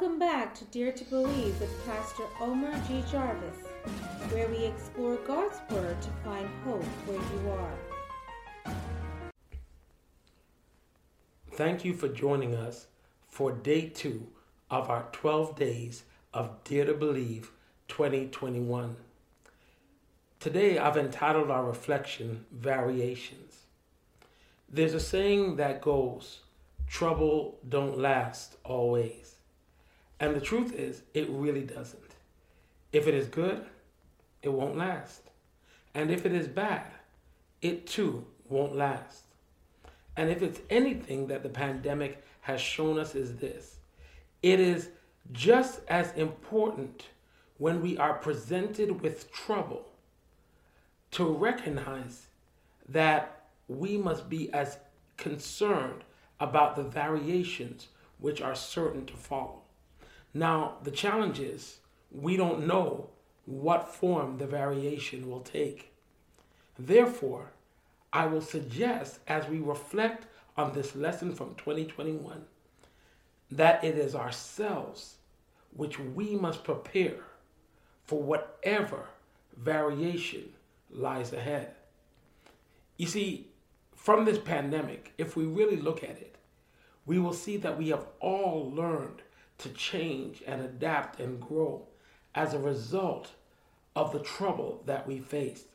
Welcome back to Dare to Believe with Pastor Omar G. Jarvis, where we explore God's Word to find hope where you are. Thank you for joining us for day two of our 12 days of Dare to Believe 2021. Today I've entitled our reflection Variations. There's a saying that goes, trouble don't last always. And the truth is, it really doesn't. If it is good, it won't last. And if it is bad, it too won't last. And if it's anything that the pandemic has shown us is this it is just as important when we are presented with trouble to recognize that we must be as concerned about the variations which are certain to follow. Now, the challenge is we don't know what form the variation will take. Therefore, I will suggest as we reflect on this lesson from 2021 that it is ourselves which we must prepare for whatever variation lies ahead. You see, from this pandemic, if we really look at it, we will see that we have all learned to change and adapt and grow as a result of the trouble that we faced.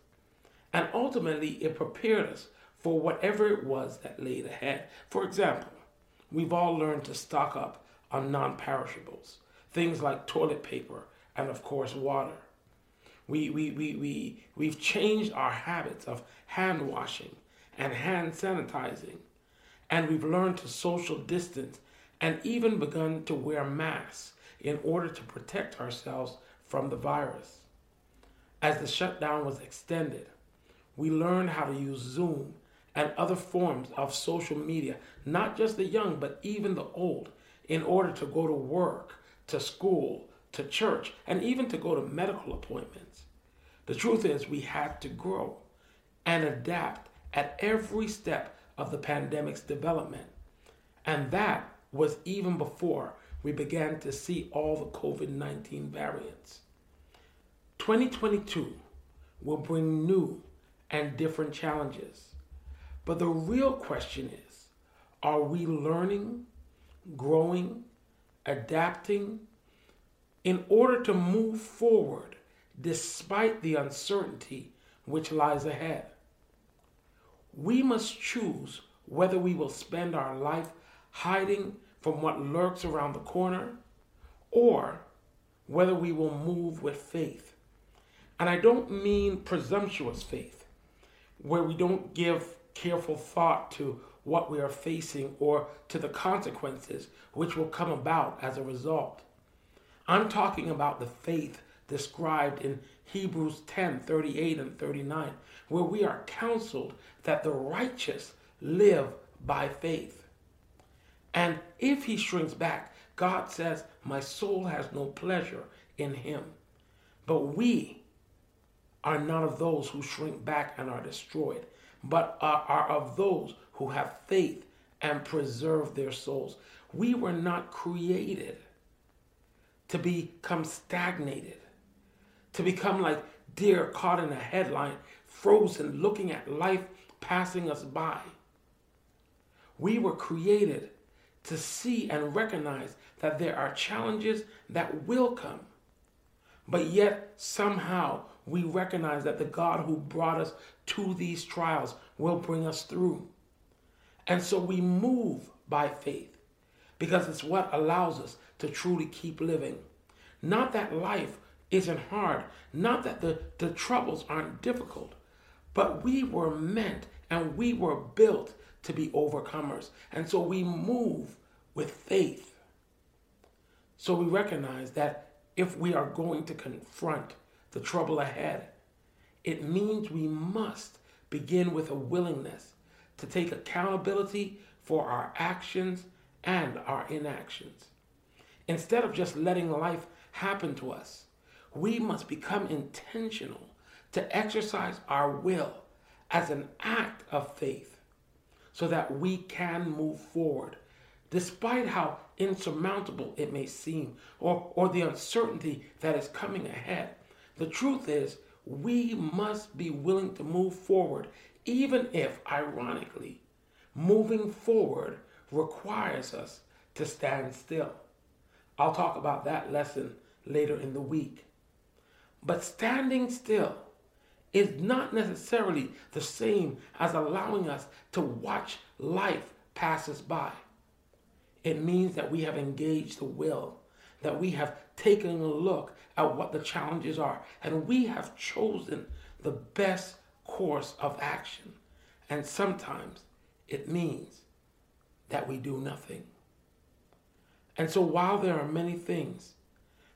And ultimately, it prepared us for whatever it was that laid ahead. For example, we've all learned to stock up on non perishables, things like toilet paper and, of course, water. We, we, we, we, we've changed our habits of hand washing and hand sanitizing, and we've learned to social distance and even begun to wear masks in order to protect ourselves from the virus. As the shutdown was extended, we learned how to use Zoom and other forms of social media, not just the young, but even the old, in order to go to work, to school, to church, and even to go to medical appointments. The truth is, we had to grow and adapt at every step of the pandemic's development. And that was even before we began to see all the COVID 19 variants. 2022 will bring new and different challenges. But the real question is are we learning, growing, adapting in order to move forward despite the uncertainty which lies ahead? We must choose whether we will spend our life hiding from what lurks around the corner or whether we will move with faith. And I don't mean presumptuous faith, where we don't give careful thought to what we are facing or to the consequences which will come about as a result. I'm talking about the faith described in Hebrews 10 38 and 39, where we are counseled that the righteous live by faith. And if he shrinks back, God says, My soul has no pleasure in him. But we are not of those who shrink back and are destroyed, but are, of those who have faith and preserve their souls. We were not created to become stagnated to become like deer caught in a headline, frozen, looking at life passing us by. We were created to see and recognize that there are challenges that will come. But yet, somehow, we recognize that the God who brought us to these trials will bring us through. And so we move by faith because it's what allows us to truly keep living. Not that life isn't hard. Not that the, the troubles aren't difficult, but we were meant and we were built to be overcomers. And so we move with faith. So we recognize that if we are going to confront the trouble ahead, it means we must begin with a willingness to take accountability for our actions and our inactions. Instead of just letting life happen to us, we must become intentional to exercise our will as an act of faith so that we can move forward despite how insurmountable it may seem or, or the uncertainty that is coming ahead. The truth is, we must be willing to move forward, even if, ironically, moving forward requires us to stand still. I'll talk about that lesson later in the week. But standing still is not necessarily the same as allowing us to watch life pass us by. It means that we have engaged the will, that we have taken a look at what the challenges are, and we have chosen the best course of action. And sometimes it means that we do nothing. And so, while there are many things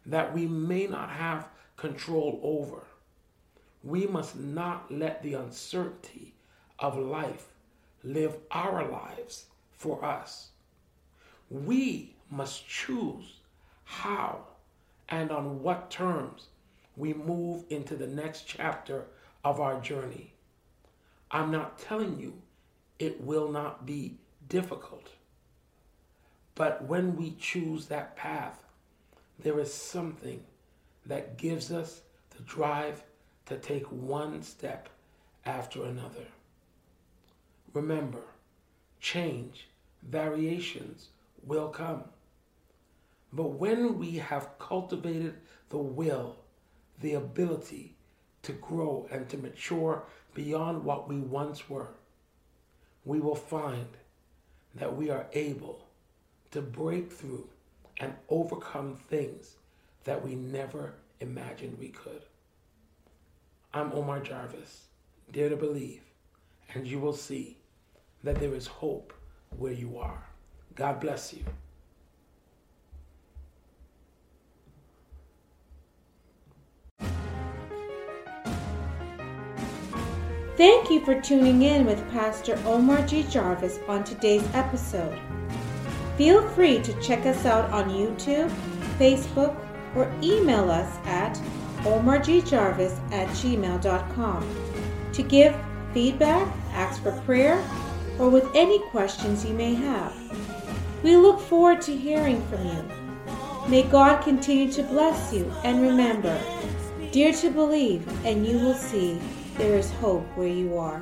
that we may not have control over, we must not let the uncertainty of life live our lives for us. We must choose how and on what terms we move into the next chapter of our journey. I'm not telling you it will not be difficult. But when we choose that path, there is something that gives us the drive to take one step after another. Remember, change, variations will come. But when we have cultivated the will, the ability to grow and to mature beyond what we once were, we will find that we are able to break through and overcome things that we never imagined we could. I'm Omar Jarvis. Dare to believe, and you will see that there is hope where you are. God bless you. Thank you for tuning in with Pastor Omar G. Jarvis on today's episode. Feel free to check us out on YouTube, Facebook, or email us at omargjarvis at gmail.com to give feedback, ask for prayer, or with any questions you may have. We look forward to hearing from you. May God continue to bless you, and remember, dare to believe, and you will see there is hope where you are.